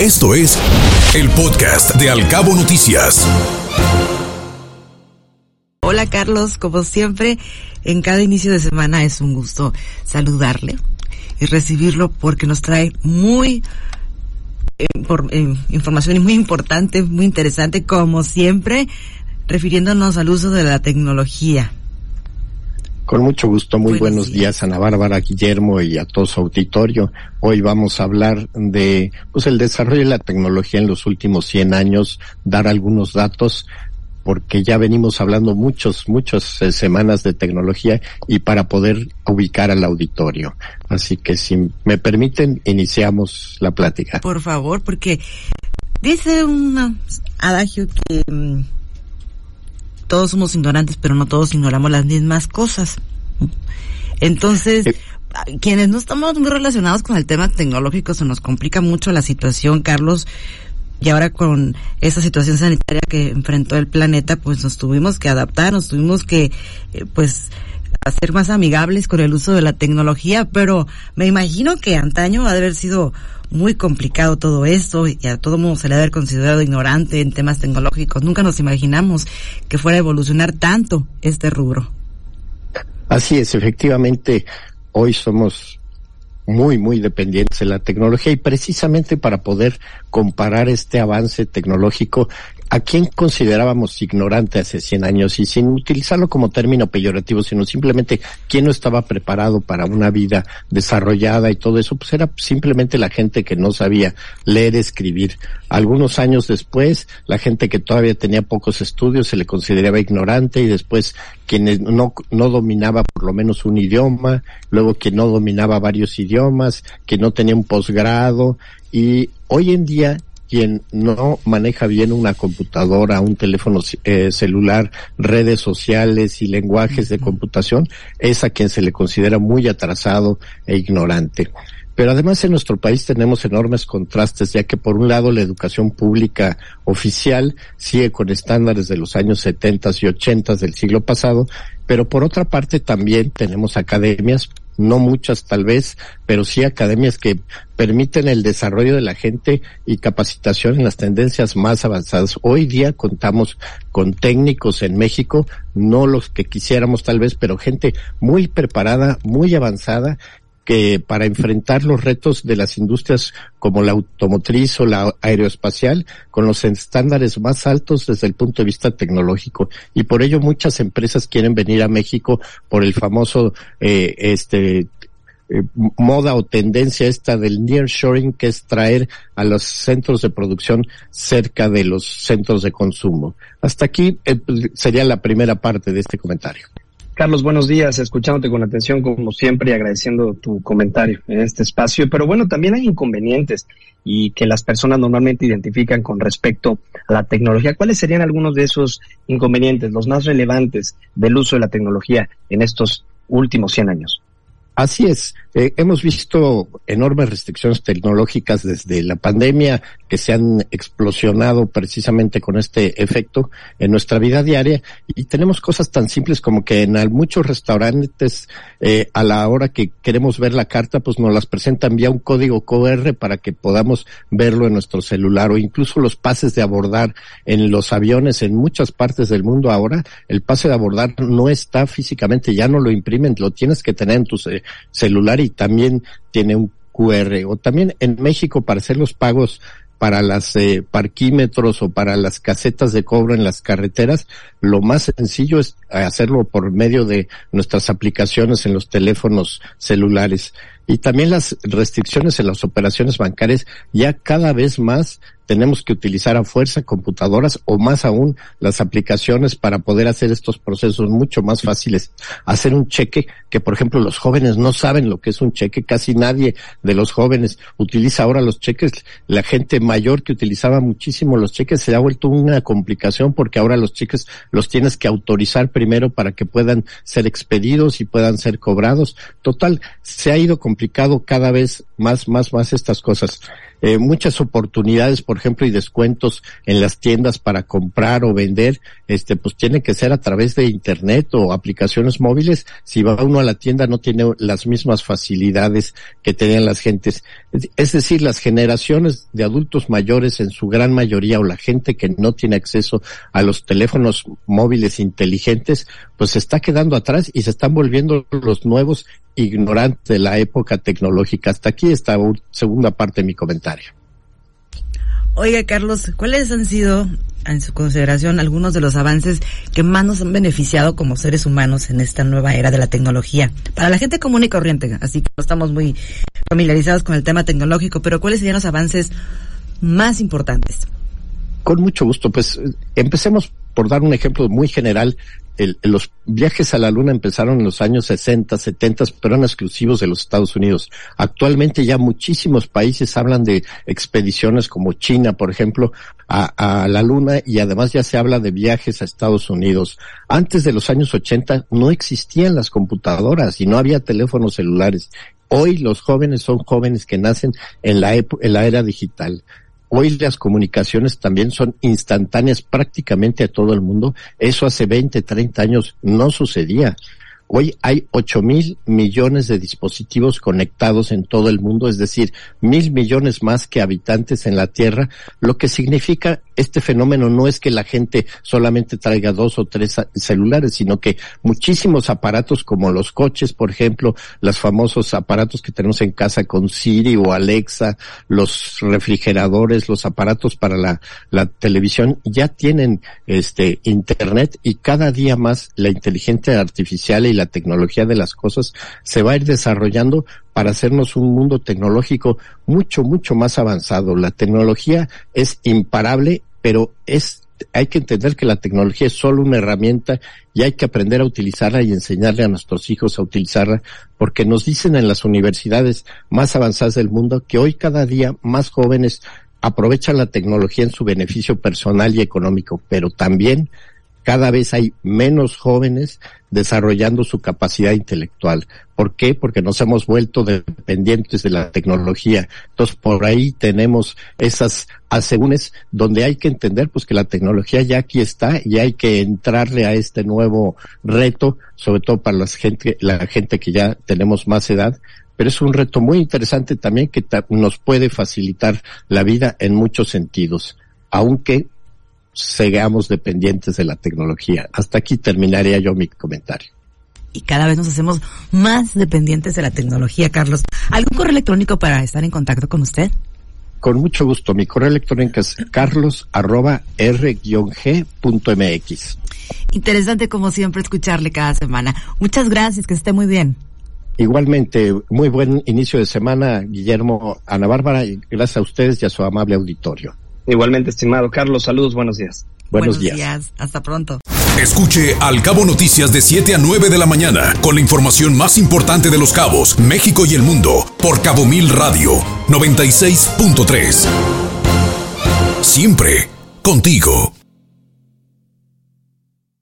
Esto es el podcast de Alcabo Noticias. Hola Carlos, como siempre, en cada inicio de semana es un gusto saludarle y recibirlo porque nos trae muy eh, eh, información muy importante, muy interesante, como siempre, refiriéndonos al uso de la tecnología. Con mucho gusto, muy buenos, días. Ana Bárbara, Guillermo y a todo su auditorio. Hoy vamos a hablar de pues el desarrollo de la tecnología en los últimos 100 años, dar algunos datos porque ya venimos hablando muchos, muchas eh, semanas de tecnología y para poder ubicar al auditorio. Así que si me permiten, iniciamos la plática. Por favor, porque dice un adagio que mm, todos somos ignorantes, pero no todos ignoramos las mismas cosas. Entonces, eh, quienes no estamos muy relacionados con el tema tecnológico, se nos complica mucho la situación, Carlos. Y ahora con esa situación sanitaria que enfrentó el planeta, pues nos tuvimos que adaptar, nos tuvimos que, eh, pues, hacer más amigables con el uso de la tecnología, pero me imagino que antaño ha de haber sido muy complicado todo esto y a todo mundo se le ha haber considerado ignorante en temas tecnológicos. Nunca nos imaginamos que fuera a evolucionar tanto este rubro. Así es, efectivamente, hoy somos muy, muy dependientes de la tecnología y precisamente para poder comparar este avance tecnológico a quién considerábamos ignorante hace 100 años y sin utilizarlo como término peyorativo, sino simplemente quién no estaba preparado para una vida desarrollada y todo eso, pues era simplemente la gente que no sabía leer, escribir. Algunos años después, la gente que todavía tenía pocos estudios se le consideraba ignorante y después quien no, no dominaba por lo menos un idioma, luego quien no dominaba varios idiomas, que no tenía un posgrado y hoy en día quien no maneja bien una computadora, un teléfono eh, celular, redes sociales y lenguajes de computación, es a quien se le considera muy atrasado e ignorante. Pero además en nuestro país tenemos enormes contrastes, ya que por un lado la educación pública oficial sigue con estándares de los años 70 y 80 del siglo pasado, pero por otra parte también tenemos academias no muchas tal vez, pero sí academias que permiten el desarrollo de la gente y capacitación en las tendencias más avanzadas. Hoy día contamos con técnicos en México, no los que quisiéramos tal vez, pero gente muy preparada, muy avanzada que para enfrentar los retos de las industrias como la automotriz o la aeroespacial con los estándares más altos desde el punto de vista tecnológico y por ello muchas empresas quieren venir a México por el famoso eh, este eh, moda o tendencia esta del nearshoring que es traer a los centros de producción cerca de los centros de consumo. Hasta aquí eh, sería la primera parte de este comentario. Carlos, buenos días, escuchándote con atención como siempre y agradeciendo tu comentario en este espacio. Pero bueno, también hay inconvenientes y que las personas normalmente identifican con respecto a la tecnología. ¿Cuáles serían algunos de esos inconvenientes, los más relevantes del uso de la tecnología en estos últimos 100 años? Así es, eh, hemos visto enormes restricciones tecnológicas desde la pandemia que se han explosionado precisamente con este efecto en nuestra vida diaria. Y tenemos cosas tan simples como que en muchos restaurantes eh, a la hora que queremos ver la carta pues nos las presentan vía un código QR para que podamos verlo en nuestro celular o incluso los pases de abordar en los aviones en muchas partes del mundo ahora. El pase de abordar no está físicamente ya no lo imprimen lo tienes que tener en tu celular y también tiene un QR. O también en México para hacer los pagos para las eh, parquímetros o para las casetas de cobro en las carreteras, lo más sencillo es hacerlo por medio de nuestras aplicaciones en los teléfonos celulares. Y también las restricciones en las operaciones bancarias ya cada vez más tenemos que utilizar a fuerza computadoras o más aún las aplicaciones para poder hacer estos procesos mucho más fáciles. Hacer un cheque que, por ejemplo, los jóvenes no saben lo que es un cheque. Casi nadie de los jóvenes utiliza ahora los cheques. La gente mayor que utilizaba muchísimo los cheques se ha vuelto una complicación porque ahora los cheques los tienes que autorizar primero para que puedan ser expedidos y puedan ser cobrados. Total, se ha ido complicado cada vez más, más, más estas cosas. Eh, muchas oportunidades, por ejemplo, y descuentos en las tiendas para comprar o vender, este, pues tiene que ser a través de internet o aplicaciones móviles. Si va uno a la tienda no tiene las mismas facilidades que tenían las gentes. Es decir, las generaciones de adultos mayores en su gran mayoría o la gente que no tiene acceso a los teléfonos móviles inteligentes, pues se está quedando atrás y se están volviendo los nuevos ignorantes de la época tecnológica. Hasta aquí esta segunda parte de mi comentario. Oiga, Carlos, ¿cuáles han sido, en su consideración, algunos de los avances que más nos han beneficiado como seres humanos en esta nueva era de la tecnología? Para la gente común y corriente, así que no estamos muy familiarizados con el tema tecnológico, pero ¿cuáles serían los avances más importantes? Con mucho gusto, pues empecemos por dar un ejemplo muy general los viajes a la Luna empezaron en los años 60, 70, pero eran exclusivos de los Estados Unidos. Actualmente ya muchísimos países hablan de expediciones como China, por ejemplo, a, a la Luna y además ya se habla de viajes a Estados Unidos. Antes de los años 80 no existían las computadoras y no había teléfonos celulares. Hoy los jóvenes son jóvenes que nacen en la, en la era digital. Hoy las comunicaciones también son instantáneas prácticamente a todo el mundo. Eso hace 20, 30 años no sucedía. Hoy hay ocho mil millones de dispositivos conectados en todo el mundo, es decir, mil millones más que habitantes en la Tierra, lo que significa este fenómeno no es que la gente solamente traiga dos o tres celulares, sino que muchísimos aparatos como los coches, por ejemplo, los famosos aparatos que tenemos en casa con Siri o Alexa, los refrigeradores, los aparatos para la, televisión, ya tienen este internet y cada día más la inteligencia artificial la tecnología de las cosas se va a ir desarrollando para hacernos un mundo tecnológico mucho, mucho más avanzado. La tecnología es imparable, pero es hay que entender que la tecnología es solo una herramienta y hay que aprender a utilizarla y enseñarle a nuestros hijos a utilizarla, porque nos dicen en las universidades más avanzadas del mundo que hoy cada día más jóvenes aprovechan la tecnología en su beneficio personal y económico, pero también cada vez hay menos jóvenes desarrollando su capacidad intelectual. ¿Por qué? Porque nos hemos vuelto dependientes de la tecnología. Entonces, por ahí tenemos esas asegúnes donde hay que entender pues que la tecnología ya aquí está y hay que entrarle a este nuevo reto, sobre todo para la gente, la gente que ya tenemos más edad, pero es un reto muy interesante también que nos puede facilitar la vida en muchos sentidos, aunque seamos dependientes de la tecnología. Hasta aquí terminaría yo mi comentario. Y cada vez nos hacemos más dependientes de la tecnología, Carlos. ¿Algún correo electrónico para estar en contacto con usted? Con mucho gusto. Mi correo electrónico es carlos arroba r-g.mx. Interesante como siempre escucharle cada semana. Muchas gracias, que esté muy bien. Igualmente, muy buen inicio de semana, Guillermo, Ana Bárbara, y gracias a ustedes y a su amable auditorio. Igualmente, estimado Carlos, saludos, buenos días. Buenos, días. Hasta pronto. Escuche Al Cabo Noticias de 7 a 9 de la mañana con la información más importante de los cabos, México y el mundo por Cabo Mil Radio 96.3. Siempre contigo.